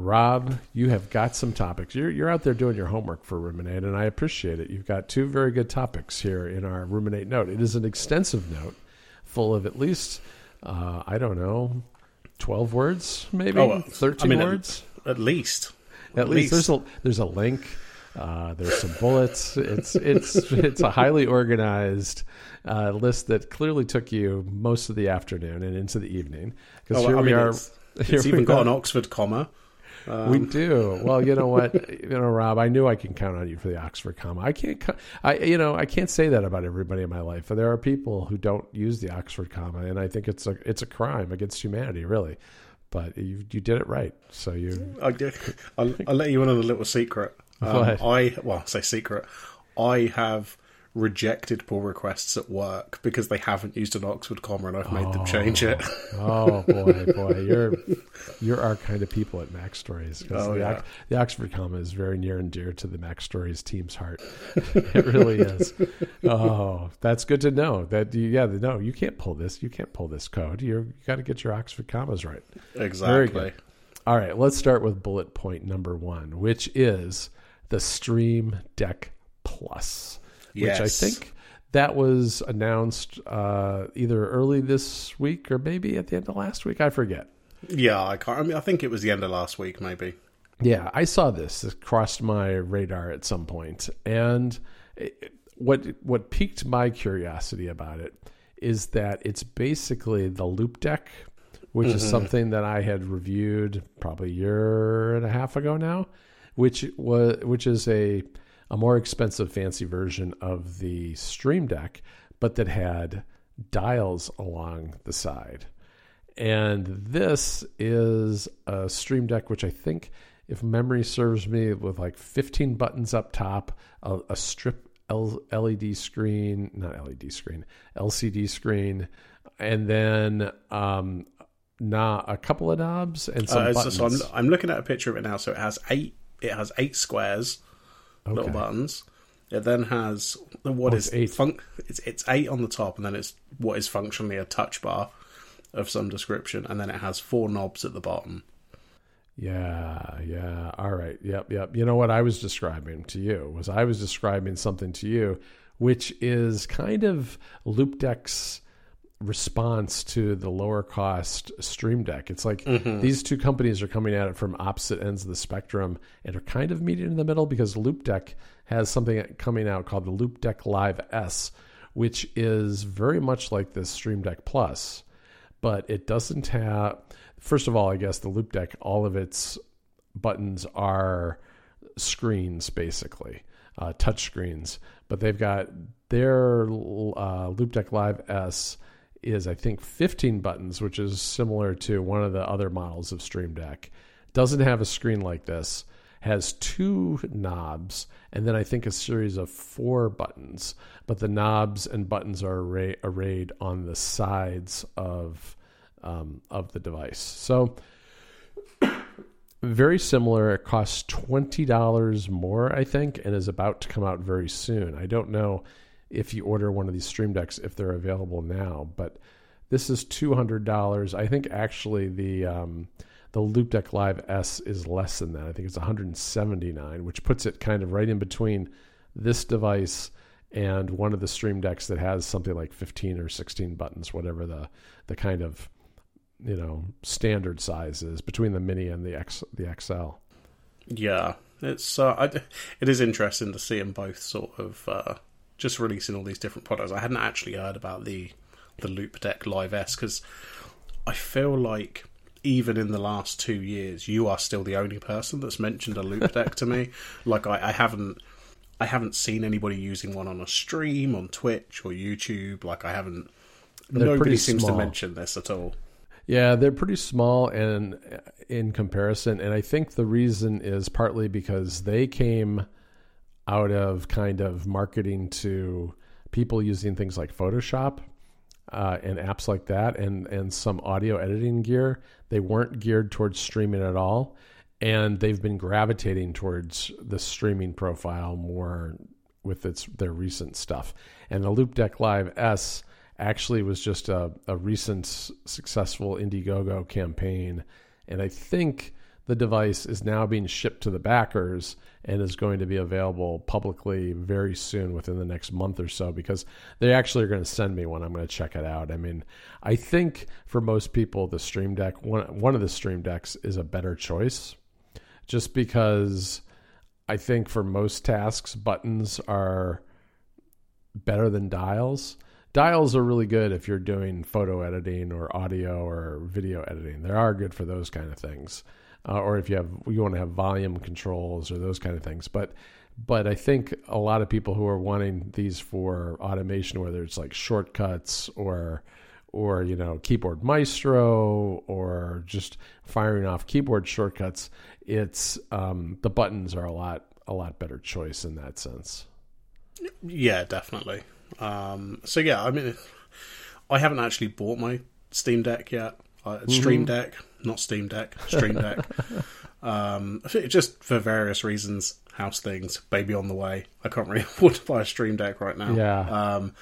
Rob, you have got some topics. You're, you're out there doing your homework for Ruminate, and I appreciate it. You've got two very good topics here in our Ruminate note. It is an extensive note full of at least, uh, I don't know, 12 words, maybe? Oh, well, 13 I mean, words? At least. At, least. there's a there's a link. Uh, there's some bullets. It's it's it's a highly organized uh, list that clearly took you most of the afternoon and into the evening. Because Oh, here I we mean, are. it's, it's even got an Oxford comma. We do. Well, you know what, you know, Rob. I knew I can count on you for the Oxford comma. I can't. I you know I can't say that about everybody in my life. There are people who don't use the Oxford comma, and I think it's a it's a crime against humanity, really. But you you did it right. So you I did. I'll, I'll let you in on a little secret. Um, Go ahead. I well, I say secret. I have rejected pull requests at work because they haven't used an Oxford comma, and I've made them oh. change it. Oh boy, boy, you're you're our kind of people at MacStories because Oh, the, yeah. The Oxford comma is very near and dear to the MacStories team's heart. it really is. Oh, that's good to know. That you, yeah, no, you can't pull this. You can't pull this code. You're, you got to get your Oxford commas right. Exactly. All right, let's start with bullet point number one, which is the Stream Deck Plus, which I think that was announced uh, either early this week or maybe at the end of last week. I forget. Yeah, I can't. I mean, I think it was the end of last week, maybe. Yeah, I saw this. It crossed my radar at some point, and it, what what piqued my curiosity about it is that it's basically the loupedeck, which is something that I had reviewed probably a year and a half ago now, which was which is a a more expensive, fancy version of the Stream Deck, but that had dials along the side. And this is a Stream Deck, which I think, if memory serves me, with like 15 buttons up top, a, a strip L- LED screen, not LED screen, LCD screen, and then um, nah, a couple of knobs and some Uh, so, buttons. so I'm, I'm looking at a picture of it now. So it has eight. It has eight squares, little buttons. It then has what Oh, is eight. Fun- it's it's eight on the top, and then it's what is functionally a touch bar of some description, and then it has four knobs at the bottom. Yeah, yeah. All right. Yep, yep. You know what I was describing to you was I was describing something to you, which is kind of Loupedeck's response to the lower cost Stream Deck. It's like these two companies are coming at it from opposite ends of the spectrum and are kind of meeting in the middle because Loupedeck has something coming out called the Loupedeck Live S, which is very much like the Stream Deck Plus but it doesn't have first of all i guess the loupedeck all of its buttons are screens basically uh, touch screens but they've got their uh, loupedeck live s is i think 15 buttons which is similar to one of the other models of stream deck doesn't have a screen like this has two knobs and then I think a series of four buttons, but the knobs and buttons are array, arrayed on the sides of um, of the device. So very similar. It costs twenty dollars more, I think, and is about to come out very soon. I don't know if you order one of these Stream Decks if they're available now, but this is two hundred dollars. I think actually the um, the Loupedeck Live S is less than that. I think it's one hundred and seventy nine, which puts it kind of right in between this device and one of the Stream Decks that has something like fifteen or sixteen buttons, whatever the the kind of you know standard size is between the Mini and the X the XL. Yeah, it's uh, I, it is interesting to see them both sort of uh, just releasing all these different products. I hadn't actually heard about the the Loupedeck Live S because I feel like even in the last two years, you are still the only person that's mentioned a Loupedeck to me. Like I, I haven't. I haven't seen anybody using one on a stream on Twitch or YouTube. Like I haven't. They're nobody seems small. to mention this at all. Yeah, they're pretty small and in comparison, and I think the reason is partly because they came out of kind of marketing to people using things like Photoshop uh, and apps like that, and and some audio editing gear. They weren't geared towards streaming at all, and they've been gravitating towards the streaming profile more with its their recent stuff. And the Loupedeck Live S actually was just a, a recent successful Indiegogo campaign, and I think the device is now being shipped to the backers and is going to be available publicly very soon within the next month or so because they actually are going to send me one. I'm going to check it out. I mean, I think for most people, the Stream Deck, one, one of the Stream Decks is a better choice just because I think for most tasks, buttons are better than dials. Dials are really good if you're doing photo editing or audio or video editing. They are good for those kind of things uh, or if you have you want to have volume controls or those kind of things. But but I think a lot of people who are wanting these for automation, whether it's like shortcuts or or you know keyboard maestro or just firing off keyboard shortcuts, it's um, the buttons are a lot a lot better choice in that sense. Yeah, definitely. Um, so yeah, I mean, I haven't actually bought my Steam Deck yet. Uh, Stream mm-hmm. Deck not Steam Deck, Stream Deck. um, just for various reasons, house things, baby on the way. I can't really afford to buy a Stream Deck right now. Yeah. Um,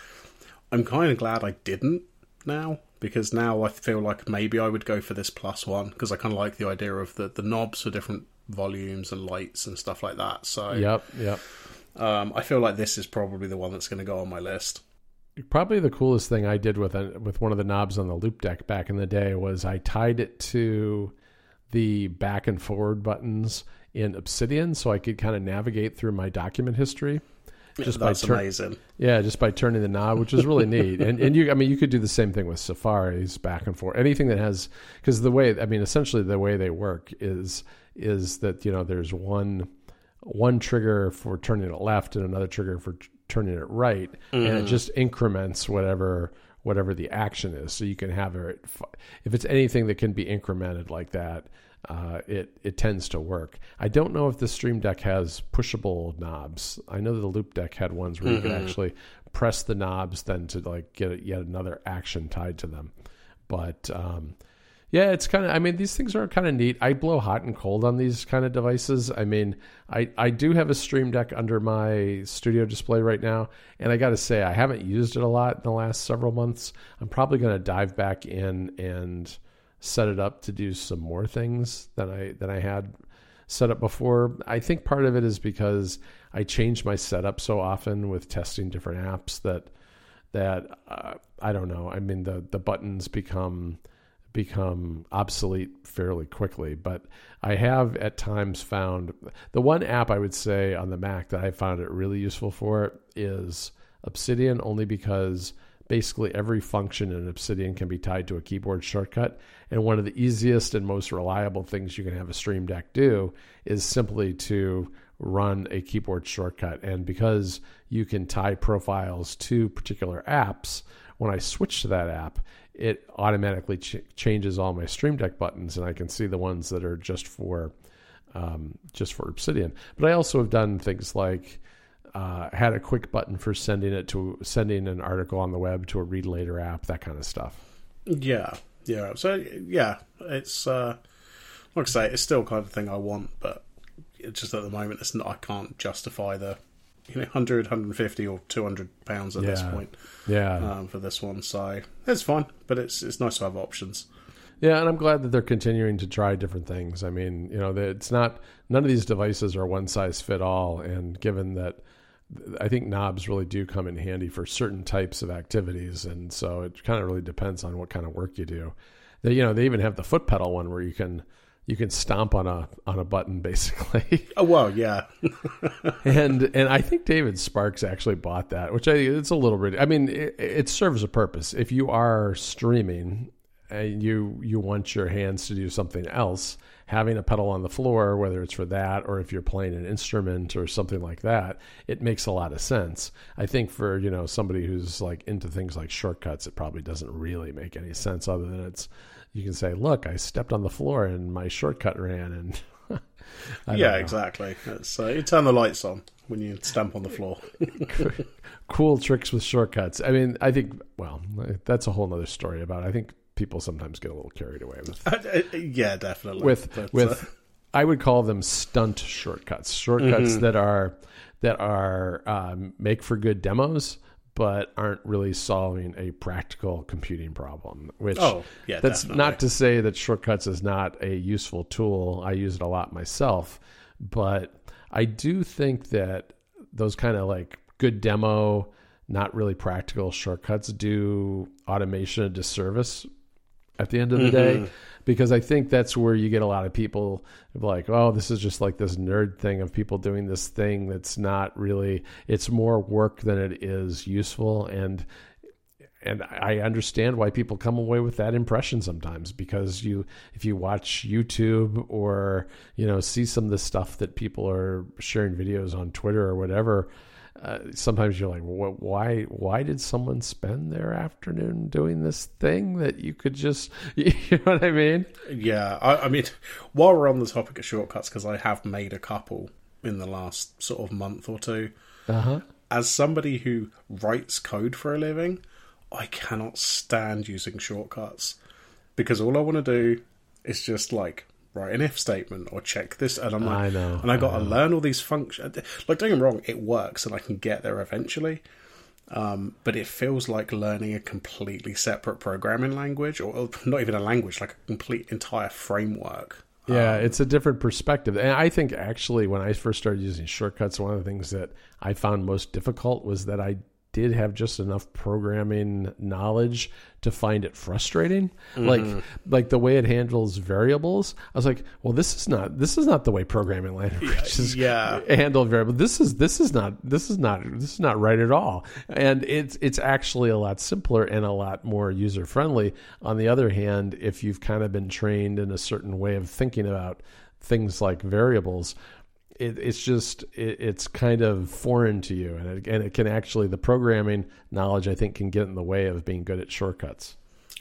I'm kind of glad I didn't now because now I feel like maybe I would go for this plus one because I kind of like the idea of the the knobs for different volumes and lights and stuff like that. So yep, yep. Um, I feel like this is probably the one that's going to go on my list probably the coolest thing I did with a, with one of the knobs on the loupedeck back in the day was I tied it to the back and forward buttons in Obsidian, so I could kind of navigate through my document history. Just That's by tur- amazing. Yeah, just by turning the knob, which is really neat. And and you, I mean, you could do the same thing with Safari's back and forth. Anything that has, because the way, I mean, essentially the way they work is is that you know there's one one trigger for turning it left and another trigger for turning it right, mm. and it mm-hmm. just increments whatever whatever the action is. So you can have it if it's anything that can be incremented like that. Uh, it it tends to work. I don't know if the Stream Deck has pushable knobs. I know the Loupedeck had ones where mm-hmm. you could actually press the knobs then to like get yet another action tied to them. But um, yeah, it's kind of. I mean, these things are kind of neat. I blow hot and cold on these kind of devices. I mean, I I do have a Stream Deck under my studio display right now, and I got to say, I haven't used it a lot in the last several months. I'm probably going to dive back in and set it up to do some more things than I than I had set up before. I think part of it is because I change my setup so often with testing different apps that that uh, I don't know. I mean, the the buttons become become obsolete fairly quickly. But I have at times found the one app I would say on the Mac that I found it really useful for is Obsidian, only because basically every function in Obsidian can be tied to a keyboard shortcut. And one of the easiest and most reliable things you can have a Stream Deck do is simply to run a keyboard shortcut. And because you can tie profiles to particular apps, when I switch to that app, it automatically ch- changes all my Stream Deck buttons, and I can see the ones that are just for um, just for Obsidian. But I also have done things like uh, had a quick button for sending it to sending an article on the web to a read later app, that kind of stuff. Yeah, yeah. So yeah, it's uh, like I say, it's still kind of thing I want, but just at the moment, it's not, I can't justify the you know 100 150 or 200 pounds at yeah. this point yeah. um, for this one. So it's fine but it's it's nice to have options. Yeah and i'm glad that they're continuing to try different things. I mean you know it's not none of these devices are one size fit all and given that i think knobs really do come in handy for certain types of activities and so it kind of really depends on what kind of work you do. They you know they even have the foot pedal one where you can you can stomp on a on a button basically. Oh well, yeah. and and I think David Sparks actually bought that, which I it's a little bit. I mean, it, it serves a purpose. If you are streaming and you you want your hands to do something else, having a pedal on the floor, whether it's for that or if you're playing an instrument or something like that, it makes a lot of sense. I think for you know somebody who's like into things like shortcuts, it probably doesn't really make any sense other than it's you can say, "Look, I stepped on the floor and my shortcut ran." And yeah, exactly. So uh, you turn the lights on when you stamp on the floor. cool tricks with shortcuts. I mean, I think. Well, that's a whole other story about. It. I think people sometimes get a little carried away with. Uh, uh, yeah, definitely. With but, with, uh... I would call them stunt shortcuts. Shortcuts mm-hmm. that are that are um, make for good demos, but aren't really solving a practical computing problem. Which Oh, yeah, that's definitely. not to say that shortcuts is not a useful tool. I use it a lot myself, but I do think that those kind of like good demo, not really practical shortcuts do automation a disservice at the end of the Mm-hmm. day because I think that's where you get a lot of people like, oh, this is just like this nerd thing of people doing this thing that's not really. It's more work than it is useful, and and I understand why people come away with that impression sometimes because you if you watch YouTube or you know see some of the stuff that people are sharing videos on Twitter or whatever uh, sometimes you're like well, why why did someone spend their afternoon doing this thing that you could just you know what I mean? Yeah, I, I mean, while we're on the topic of shortcuts, because I have made a couple in the last sort of month or two, uh-huh. as somebody who writes code for a living, I cannot stand using shortcuts because all I want to do is just like write an if statement or check this, and I'm like, I know, and I got I to learn all these functions. Like, don't get me wrong, it works, and I can get there eventually. Um, but it feels like learning a completely separate programming language, or, or not even a language, like a complete entire framework. Yeah, it's a different perspective. And I think actually, when I first started using shortcuts, one of the things that I found most difficult was that I did have just enough programming knowledge to find it frustrating. Like, mm-hmm. like the way it handles variables. I was like, well, this is not this is not the way programming languages yeah. handle variables. This is this is not this is not this is not right at all. And it's it's actually a lot simpler and a lot more user friendly. On the other hand, if you've kind of been trained in a certain way of thinking about things like variables, it, it's just it, it's kind of foreign to you, and it, and it can actually the programming knowledge I think can get in the way of being good at shortcuts.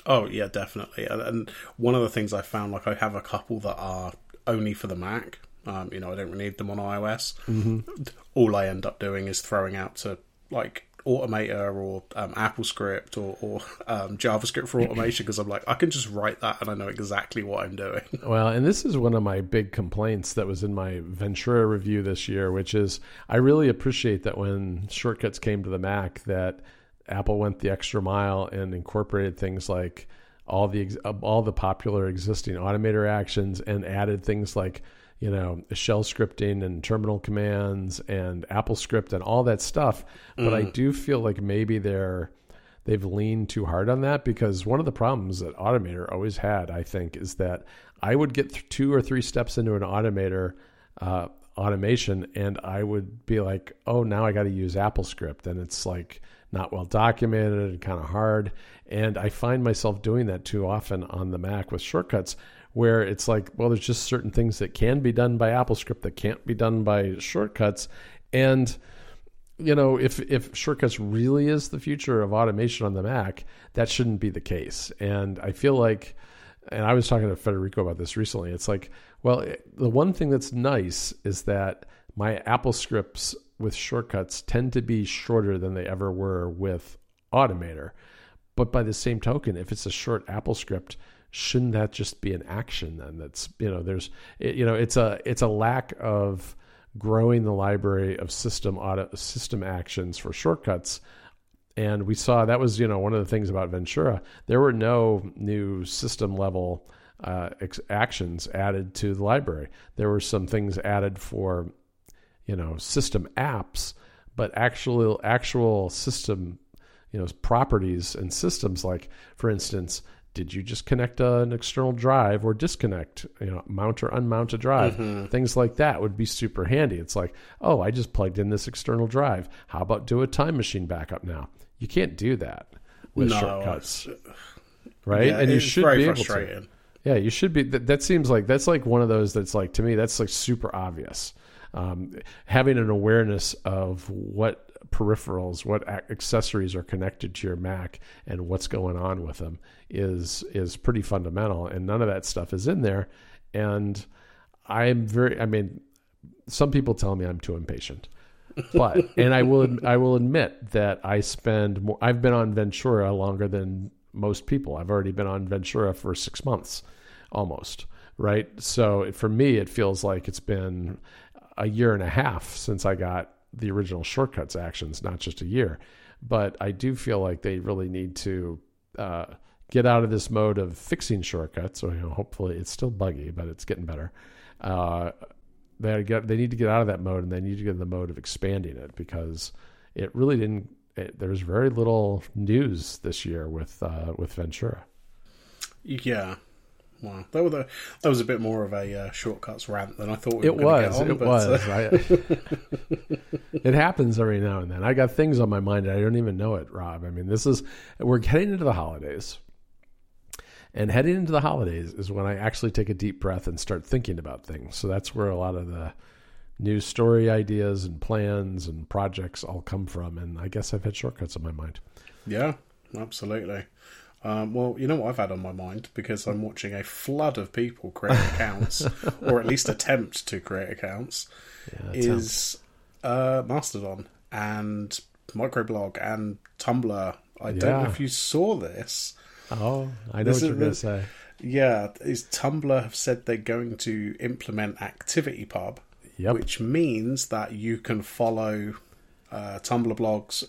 Oh yeah, definitely. And, and one of the things I found, like I have a couple that are only for the Mac. Um, you know, I don't really need them on iOS. Mm-hmm. All I end up doing is throwing out to like Automator or um, AppleScript or, or um, JavaScript for automation because I'm like, I can just write that and I know exactly what I'm doing. Well, and this is one of my big complaints that was in my Ventura review this year, which is I really appreciate that when shortcuts came to the Mac, that Apple went the extra mile and incorporated things like all the all the popular existing automator actions and added things like you know shell scripting and terminal commands and AppleScript and all that stuff. But I do feel like maybe they're they've leaned too hard on that because one of the problems that Automator always had, I think, is that I would get th- two or three steps into an Automator uh, automation and I would be like, oh, now I got to use AppleScript. And it's like not well documented and kind of hard. And I find myself doing that too often on the Mac with shortcuts where it's like, well, there's just certain things that can be done by AppleScript that can't be done by shortcuts. And you know, if if shortcuts really is the future of automation on the Mac, that shouldn't be the case. And I feel like, and I was talking to Federico about this recently. It's like, well, the one thing that's nice is that my AppleScripts with shortcuts tend to be shorter than they ever were with Automator. But by the same token, if it's a short AppleScript, shouldn't that just be an action then? That's you know, there's it, you know, it's a it's a lack of growing the library of system auto system actions for shortcuts. And we saw that was you know one of the things about ventura. There were no new system level uh, ex- actions added to the library. There were some things added for you know system apps but actual actual system you know properties and systems like for instance did you just connect an external drive or disconnect you know mount or unmount a drive? Things like that would be super handy. It's like oh i just plugged in this external drive. How about do a time machine backup now? You can't do that with No, shortcuts right? Yeah, and you should be able to. yeah, you should be. That, that seems like that's like one of those that's like to me that's like super obvious. Um, having an awareness of what peripherals, what accessories are connected to your Mac, and what's going on with them is is pretty fundamental. And none of that stuff is in there. And I'm very. I mean, some people tell me I'm too impatient. but and I will I will admit that I spend more I've been on Ventura longer than most people. I've already been on Ventura for 6 months almost, right? So for me it feels like it's been a year and a half since I got the original shortcuts actions, not just a year. but I do feel like they really need to uh, get out of this mode of fixing shortcuts. So you know, hopefully it's still buggy, but it's getting better. Uh, they get they need to get out of that mode and they need to get in the mode of expanding it because it really didn't. It, there was very little news this year with uh, with Ventura. Yeah. Wow, that was a that was a bit more of a uh, shortcuts rant than I thought. We it was. on, it but, was. uh, it happens every now and then. I got things on my mind and I don't even know it, Rob. I mean, this is we're heading into the holidays, and heading into the holidays is when I actually take a deep breath and start thinking about things. So that's where a lot of the new story ideas and plans and projects all come from. And I guess I've had shortcuts on my mind. yeah, absolutely. Um, well, you know what I've had on my mind because I'm watching a flood of people create accounts, or at least attempt to create accounts. Yeah, is uh, Mastodon and micro.blog and Tumblr. I don't know if you saw this. oh, I know This what you're going to say. Yeah, is Tumblr have said they're going to implement ActivityPub, Yep. which means that you can follow uh, Tumblr blogs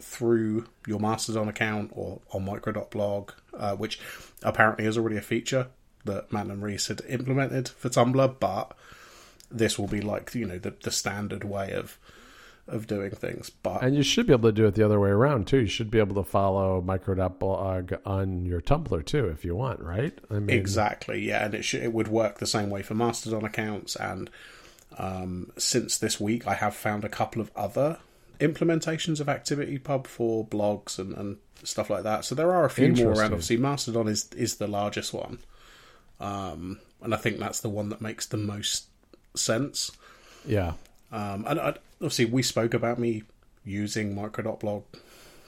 through your Mastodon account or on micro.blog, uh, which apparently is already a feature that Manton Reece had implemented for Tumblr, but this will be like you know the, the standard way of of doing things. But And you should be able to do it the other way around too. You should be able to follow micro.blog on your Tumblr too if you want, right? I mean, Exactly, yeah, and it should, it would work the same way for Mastodon accounts. And um, since this week, I have found a couple of other implementations of ActivityPub for blogs and, and stuff like that. So there are a few more around. Obviously, Mastodon is is the largest one, um, and I think that's the one that makes the most sense. Yeah. Um, and I, obviously, we spoke about me using micro.blog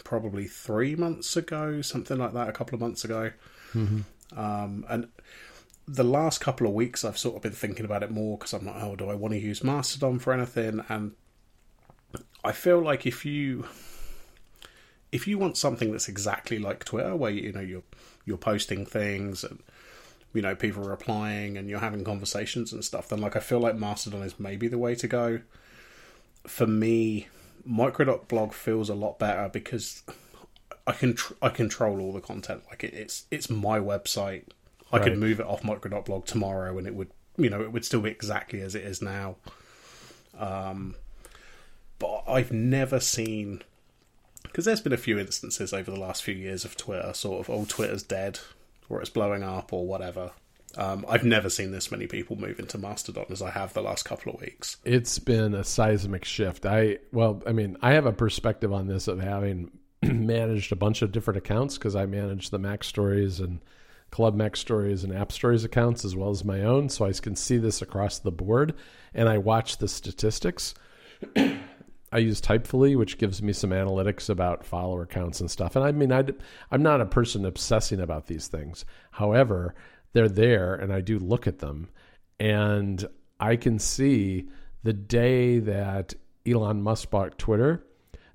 probably three months ago, something like that, a couple of months ago. Um, and the last couple of weeks, I've sort of been thinking about it more because I'm like, oh, do I want to use Mastodon for anything? And I feel like if you if you want something that's exactly like Twitter, where you know you're you're posting things and you know people are replying and you're having conversations and stuff, then like I feel like Mastodon is maybe the way to go. For me, micro.blog feels a lot better because I can tr- I control all the content. Like it, it's it's my website. I Right. could move it off micro.blog tomorrow and it would you know it would still be exactly as it is now. Um, but I've never seen because there's been a few instances over the last few years of Twitter, sort of, oh, Twitter's dead, or it's blowing up, or whatever. Um, I've never seen this many people move into Mastodon as I have the last couple of weeks. It's been a seismic shift. I well, I mean, I have a perspective on this of having managed a bunch of different accounts because I manage the MacStories and Club MacStories and AppStories accounts as well as my own, so I can see this across the board, and I watch the statistics. I use Typefully, which gives me some analytics about follower counts and stuff. And I mean, I, I'm not a person obsessing about these things. However, they're there, and I do look at them, and I can see the day that Elon Musk bought Twitter,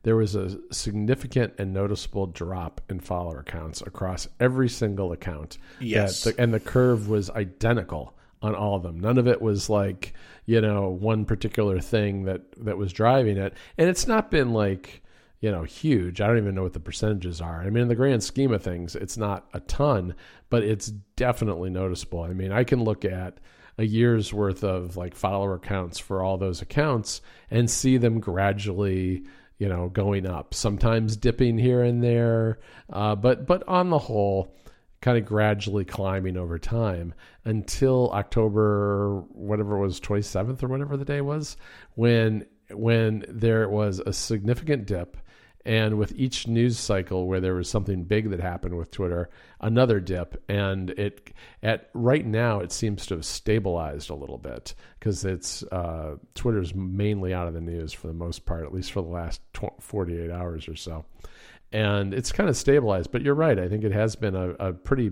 there was a significant and noticeable drop in follower counts across every single account. Yes. The- and the curve was identical on all of them. None of it was like, you know, one particular thing that that was driving it. And it's not been like, you know, huge. I don't even know what the percentages are. I mean, in the grand scheme of things, it's not a ton, but it's definitely noticeable. I mean, I can look at a year's worth of like follower counts for all those accounts and see them gradually you know going up sometimes dipping here and there uh, but but on the whole kind of gradually climbing over time until october whatever it was 27th or whatever the day was when when there was a significant dip. And with each news cycle where there was something big that happened with Twitter, another dip, and it at right now it seems to have stabilized a little bit because it's uh, Twitter's mainly out of the news for the most part, at least for the last tw- 48 hours or so, and it's kind of stabilized. But you're right, I think it has been a, a pretty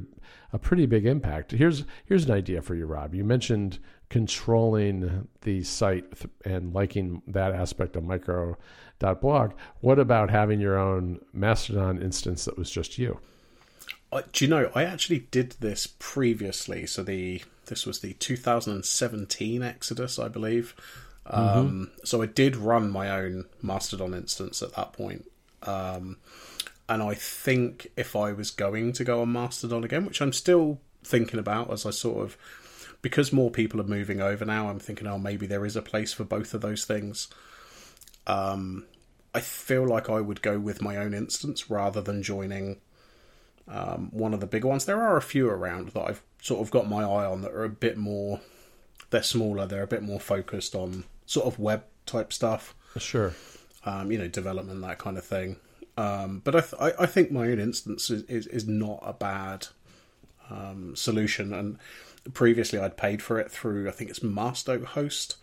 a pretty big impact. Here's here's an idea for you, Rob. You mentioned controlling the site th- and liking that aspect of micro.blog. What about having your own Mastodon instance that was just you? I, do you know? I actually did this previously. So the this was the 2017 Exodus, I believe. Um, So I did run my own Mastodon instance at that point. Um, and I think if I was going to go on Mastodon again, which I'm still thinking about as I sort of because more people are moving over now, I'm thinking, oh, maybe there is a place for both of those things. Um, I feel like I would go with my own instance rather than joining um, one of the bigger ones. There are a few around that I've sort of got my eye on that are a bit more. They're smaller. They're a bit more focused on sort of web type stuff. Sure. Um, you know, development that kind of thing. Um, but I, th- I, I think my own instance is, is, is not a bad um, solution. And previously, I'd paid for it through I think it's masto.host.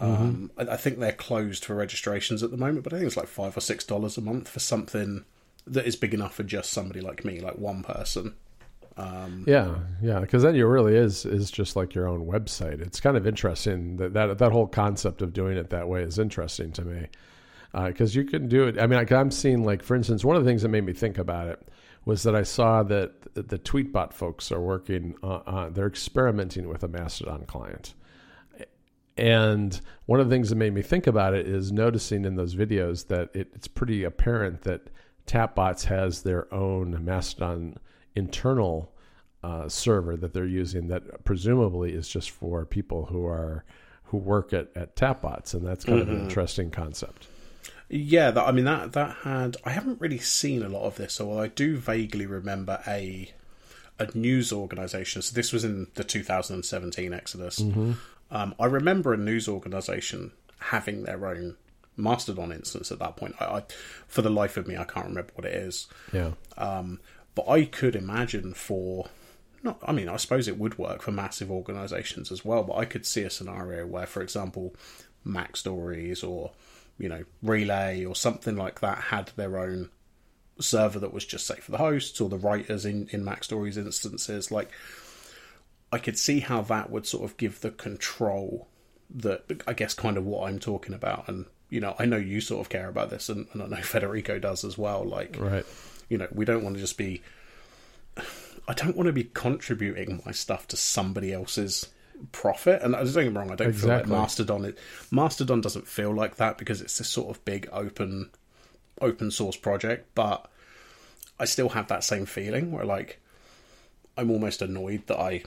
Um, I, I think they're closed for registrations at the moment, but I think it's like five or six dollars a month for something that is big enough for just somebody like me, like one person. Um, Yeah, yeah, because then you really is is just like your own website. It's kind of interesting that that, that whole concept of doing it that way is interesting to me Uh, because you can do it. I mean, like, I'm seeing like for instance, one of the things that made me think about it was that I saw that the Tweetbot folks are working on, on they're experimenting with a Mastodon client. And one of the things that made me think about it is noticing in those videos that it, it's pretty apparent that Tapbots has their own Mastodon internal uh, server that they're using that presumably is just for people who are who work at, at Tapbots, and that's kind of an mm-hmm. interesting concept. Yeah, that, I mean that that had. I haven't really seen a lot of this, although I do vaguely remember a a news organization. So this was in the 2017 Exodus. Um, I remember a news organization having their own Mastodon instance at that point. I, I, for the life of me, I can't remember what it is. Yeah, Um, but I could imagine for not. I mean, I suppose it would work for massive organisations as well. But I could see a scenario where, for example, MacStories or you know Relay or something like that had their own server that was just say for the hosts or the writers in in MacStories instances. Like, I could see how that would sort of give the control that I guess kind of what I'm talking about. And you know, I know you sort of care about this, and, and I know Federico does as well. Like, right. you know, we don't want to just be. I don't want to be contributing my stuff to somebody else's profit. And I don't get me wrong, I don't feel like Mastodon. It, Mastodon doesn't feel like that because it's this sort of big open, open source project. But I still have that same feeling where like I'm almost annoyed that I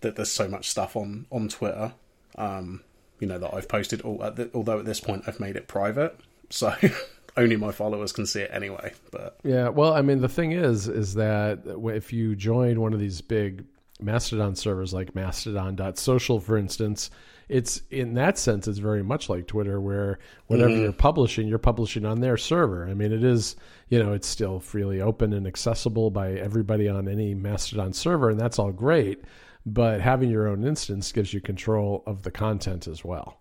that there's so much stuff on on Twitter. Um, you know that I've posted. al- at the- Although at this point I've made it private, so only my followers can see it anyway. But Yeah, well, I mean, the thing is, is that if you join one of these big Mastodon servers like Mastodon.social, for instance, it's in that sense, it's very much like Twitter, where whatever you're publishing, you're publishing on their server. I mean, it is, you know, it's still freely open and accessible by everybody on any Mastodon server, and that's all great. But having your own instance gives you control of the content as well.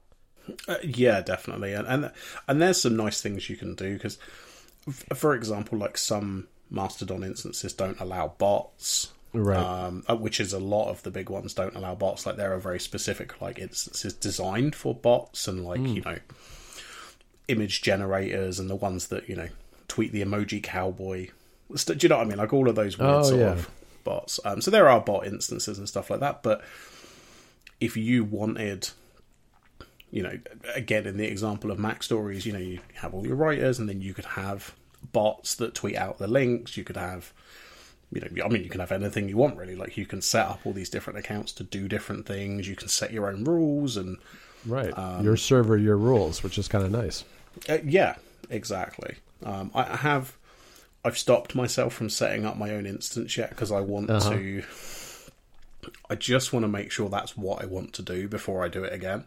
Uh, yeah, definitely, and and and there's some nice things you can do because, for example, like some Mastodon instances don't allow bots, Right. Um, uh, which is a lot of the big ones don't allow bots. Like there are very specific like instances designed for bots and like you know image generators and the ones that you know tweet the emoji cowboy. Do you know what I mean? Like all of those weird Oh, sort yeah. of bots. Um, so there are bot instances and stuff like that, but if you wanted you know, again, in the example of MacStories, you know, you have all your writers, and then you could have bots that tweet out the links. You could have, you know, I mean, you can have anything you want really. Like you can set up all these different accounts to do different things. You can set your own rules, and Right. your server, your rules, which is kind of nice. uh, yeah, exactly. Um, I have, I've stopped myself from setting up my own instance yet because I want Uh-huh. to. I just want to make sure that's what I want to do before I do it again.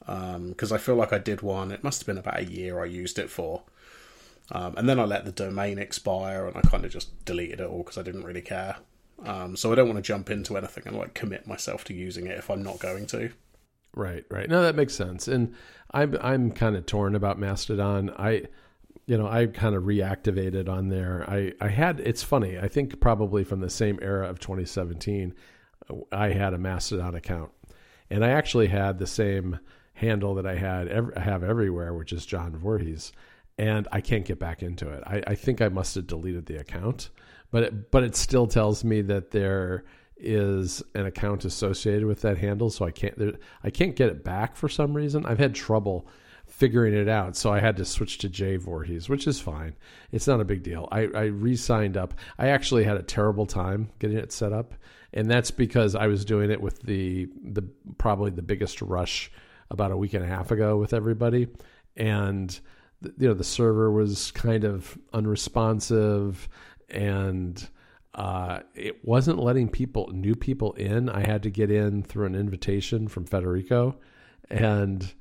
Because I feel like I did one. It must have been about a year I used it for, um, and then I let the domain expire, and I kind of just deleted it all because I didn't really care. Um, so I don't want to jump into anything and like commit myself to using it if I'm not going to. Right, right. No, that makes sense. And I'm I'm kind of torn about Mastodon. I you know, I kind of reactivated on there. I I had it's funny. I think probably from the same era of 2017, I had a Mastodon account. And I actually had the same handle that I had I have everywhere, which is John Voorhees. And I can't get back into it. I, I think I must have deleted the account, but it, but it still tells me that there is an account associated with that handle, so I can't there, I can't get it back for some reason. I've had trouble figuring it out. So I had to switch to Jay Voorhees, which is fine. It's not a big deal. I, I re signed up. I actually had a terrible time getting it set up. And that's because I was doing it with the the probably the biggest rush about a week and a half ago with everybody. And you know the server was kind of unresponsive and uh, it wasn't letting people new people in. I had to get in through an invitation from Federico, and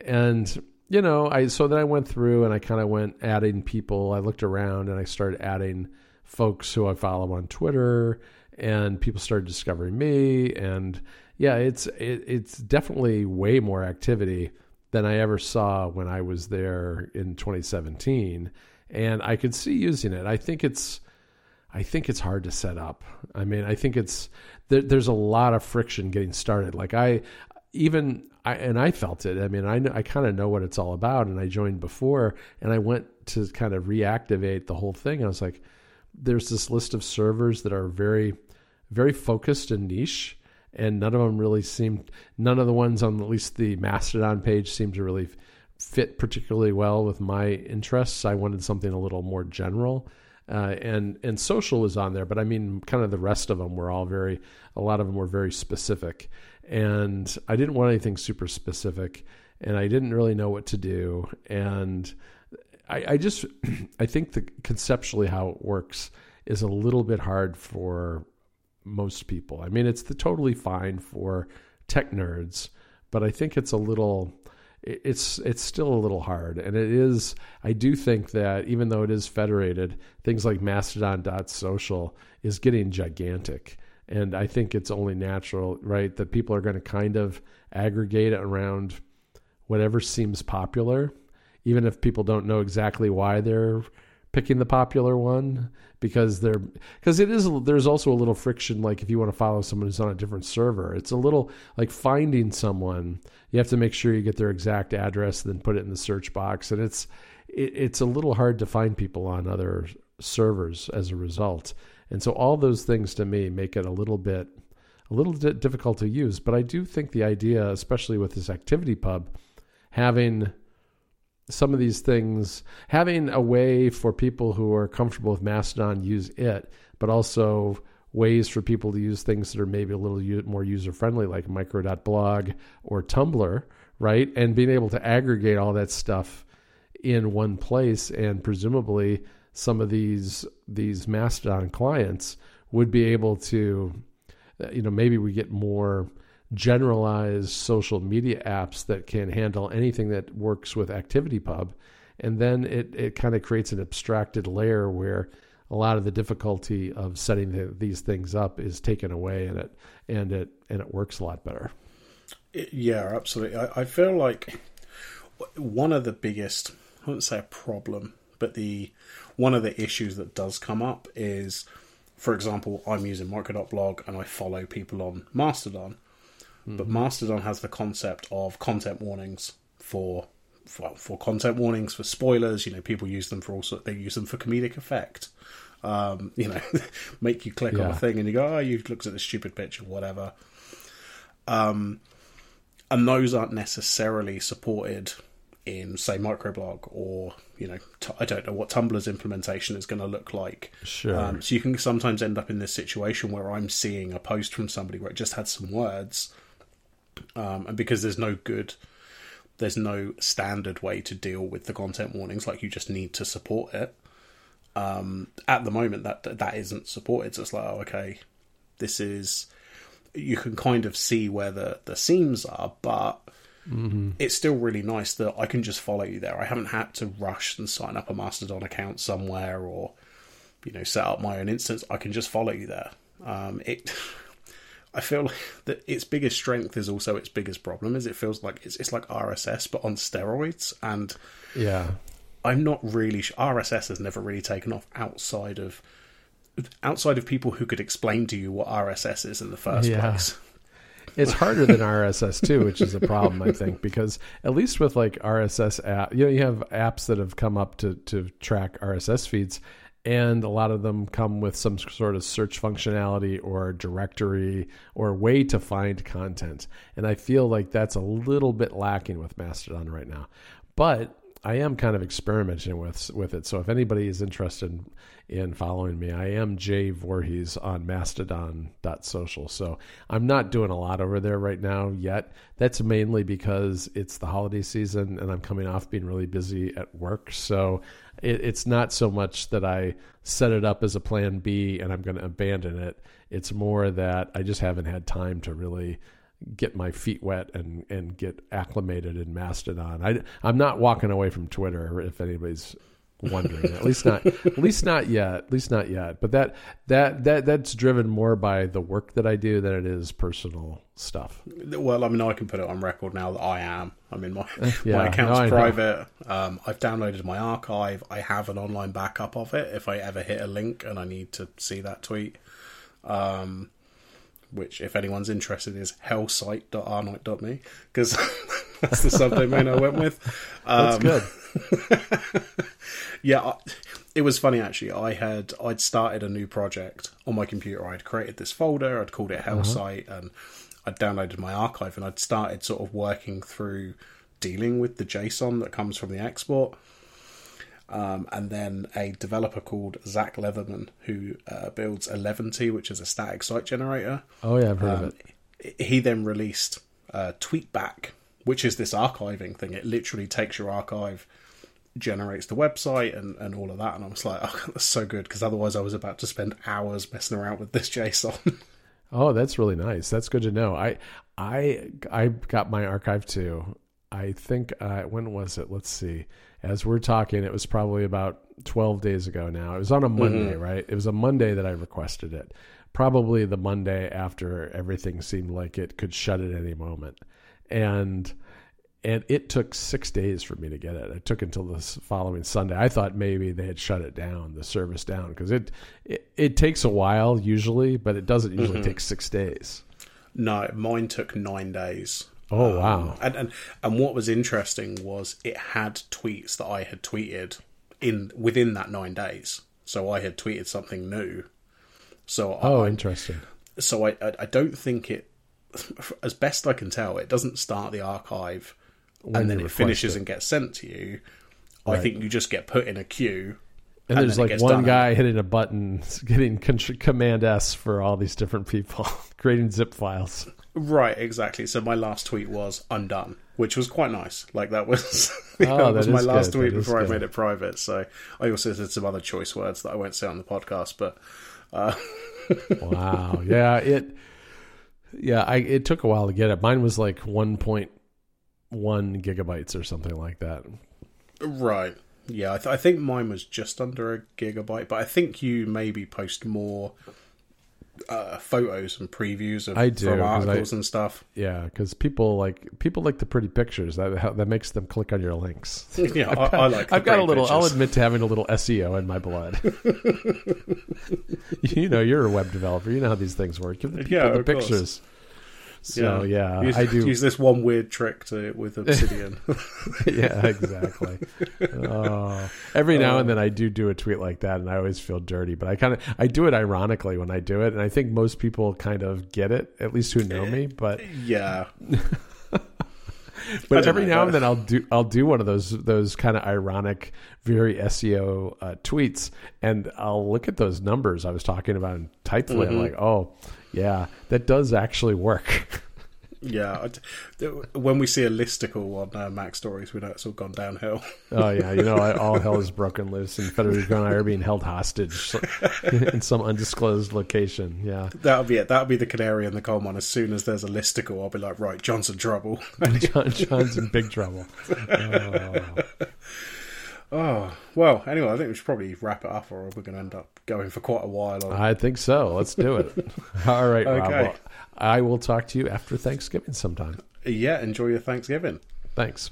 and you know I so then I went through and I kind of went adding people. I looked around and I started adding folks who I follow on Twitter, and people started discovering me. And yeah, it's it, it's definitely way more activity than I ever saw when I was there in 2017, and I could see using it. I think it's I think it's hard to set up. I mean, I think it's there, there's a lot of friction getting started. Like I even I and I felt it. I mean, I I kind of know what it's all about, and I joined before, and I went to kind of reactivate the whole thing. I was like, there's this list of servers that are very very focused and niche and none of them really seemed none of the ones on at least the mastodon page seemed to really fit particularly well with my interests. I wanted something a little more general uh, and and social was on there but i mean kind of the rest of them were all very a lot of them were very specific. And i didn't want anything super specific and i didn't really know what to do. And i, I just i think that conceptually how it works is a little bit hard for most people. I mean, it's the, totally fine for tech nerds, but I think it's a little it's it's still a little hard and it is i do think that even though it is federated things like mastodon.social is getting gigantic and i think it's only natural right that people are going to kind of aggregate around whatever seems popular even if people don't know exactly why they're picking the popular one because they're because it is there's also a little friction like if you want to follow someone who's on a different server. It's a little like finding someone you have to make sure you get their exact address and then put it in the search box and it's it, it's a little hard to find people on other servers as a result. And so all those things to me make it a little bit a little bit difficult to use but i do think the idea especially with this ActivityPub having some of these things, having a way for people who are comfortable with Mastodon use it, but also ways for people to use things that are maybe a little more user friendly, like micro.blog or Tumblr, right? And being able to aggregate all that stuff in one place, and presumably some of these these Mastodon clients would be able to, uh, you know, maybe we get more generalized social media apps that can handle anything that works with ActivityPub. And then it, it kind of creates an abstracted layer where a lot of the difficulty of setting the, these things up is taken away and it and it and it works a lot better. Yeah, absolutely. I, I feel like one of the biggest I wouldn't say a problem, but the one of the issues that does come up is for example, I'm using micro.blog and I follow people on Mastodon. Mm-hmm. But Mastodon has the concept of content warnings for, for for content warnings for spoilers. You know, people use them for all sort. They use them for comedic effect. Um, you know, make you click yeah. on a thing and you go, "Oh, you've looked at this stupid picture, whatever." Um, and those aren't necessarily supported in say micro.blog or you know t- I don't know what Tumblr's implementation is going to look like. Sure. Um, so you can sometimes end up in this situation where I'm seeing a post from somebody where it just had some words, um, and because there's no good there's no standard way to deal with the content warnings like you just need to support it. Um, at the moment that that isn't supported so it's like oh, okay this is you can kind of see where the the seams are but mm-hmm. it's still really nice that i can just follow you there. I haven't had to rush and sign up a mastodon account somewhere or you know set up my own instance. I can just follow you there. Um, it I feel like that its biggest strength is also its biggest problem. Is it feels like it's it's like RSS but on steroids, and yeah, I'm not really. RSS has never really taken off outside of outside of people who could explain to you what RSS is in the first yeah. place. It's harder than RSS too, which is a problem I think because at least with like RSS app, you know, you have apps that have come up to to track RSS feeds and a lot of them come with some sort of search functionality or directory or way to find content. And I feel like that's a little bit lacking with Mastodon right now. but I am kind of experimenting with with it. So if anybody is interested in following me, I am Jay Voorhees on Mastodon.social. So I'm not doing a lot over there right now yet. That's mainly because it's the holiday season and I'm coming off being really busy at work. So it, it's not so much that I set it up as a plan B and I'm going to abandon it. It's more that I just haven't had time to really get my feet wet and and get acclimated in Mastodon. I I'm not walking away from Twitter if anybody's wondering. at least not at least not yet. At least not yet. But that that that that's driven more by the work that I do than it is personal stuff. Well, I mean, I can put it on record now that I am. I mean, my yeah, my account's no, private. Um, I've downloaded my archive. I have an online backup of it. If I ever hit a link and I need to see that tweet. Um, which, if anyone's interested, is hellsite.rknight.me because that's the subdomain I went with. Um, that's good. yeah, I, it was funny actually. I had I'd started a new project on my computer. I'd created this folder. I'd called it uh-huh. Hellsite, uh-huh. and I'd downloaded my archive, and I'd started sort of working through dealing with the JSON that comes from the export. Um, and then a developer called Zach Leatherman who uh, builds Eleventy, which is a static site generator. Oh yeah, I've heard um, of it. He then released uh, Tweetback, which is this archiving thing. It literally takes your archive, generates the website, and, and all of that. And I was like, oh, that's so good because otherwise I was about to spend hours messing around with this JSON. oh, that's really nice. That's good to know. I I I got my archive too. I think uh, when was it? Let's see as we're talking, it was probably about 12 days ago now. It was on a Monday, mm-hmm. right? It was a Monday that I requested it. Probably the Monday after everything seemed like it could shut at any moment. And and it took six days for me to get it. It took until the following Sunday. I thought maybe they had shut it down, the service down, because it, it, it takes a while usually, but it doesn't usually mm-hmm. take six days. No, mine took nine days. Oh wow! Um, and, and and what was interesting was it had tweets that I had tweeted in within that nine days. So I had tweeted something new. So oh, I, interesting. So I, I, I don't think it, as best I can tell, it doesn't start the archive when and then it finishes it. and gets sent to you. Right. I think you just get put in a queue. And, and there's like one guy hitting a button, getting Command S for all these different people, creating zip files. Right, exactly. So my last tweet was undone, which was quite nice. Like that was oh, that was my last good. tweet that before I made it private. So I also said some other choice words that I won't say on the podcast, but uh... wow, yeah, it yeah, I it took a while to get it. Mine was like 1.1 gigabytes or something like that. Right. Yeah, I, th- I think mine was just under a gigabyte, but I think you maybe post more uh, photos and previews of I do, from articles I, and stuff. Yeah, because people like people like the pretty pictures. That that makes them click on your links. yeah, I, got, I, like. I've got a little. Pictures. I'll admit to having a little SEO in my blood. you know, you're a web developer. You know how these things work. Give the people yeah, the pictures. Course. So yeah, yeah use, I do use this one weird trick to with Obsidian. yeah, exactly. oh, every now and then I do do a tweet like that, and I always feel dirty. But I kind of I do it ironically when I do it, and I think most people kind of get it, at least who know me. But yeah. but every now and then I'll do I'll do one of those those kind of ironic, very SEO uh, tweets, and I'll look at those numbers I was talking about and type them. Mm-hmm. I'm like, oh, yeah, that does actually work. yeah, when we see a listicle on uh, MacStories, we know it's all gone downhill. oh yeah, you know, all hell is broken loose, and Federico and I are being held hostage in some undisclosed location. Yeah, that'll be it. That'll be the canary in the coal mine. As soon as there's a listicle, I'll be like, right, John's in trouble. John, John's in big trouble. Oh. Oh well. Anyway, I think we should probably wrap it up, or we're going to end up going for quite a while. On... I think so. Let's do it. All right, okay. Rob. Well, I will talk to you after Thanksgiving sometime. Yeah. Enjoy your Thanksgiving. Thanks.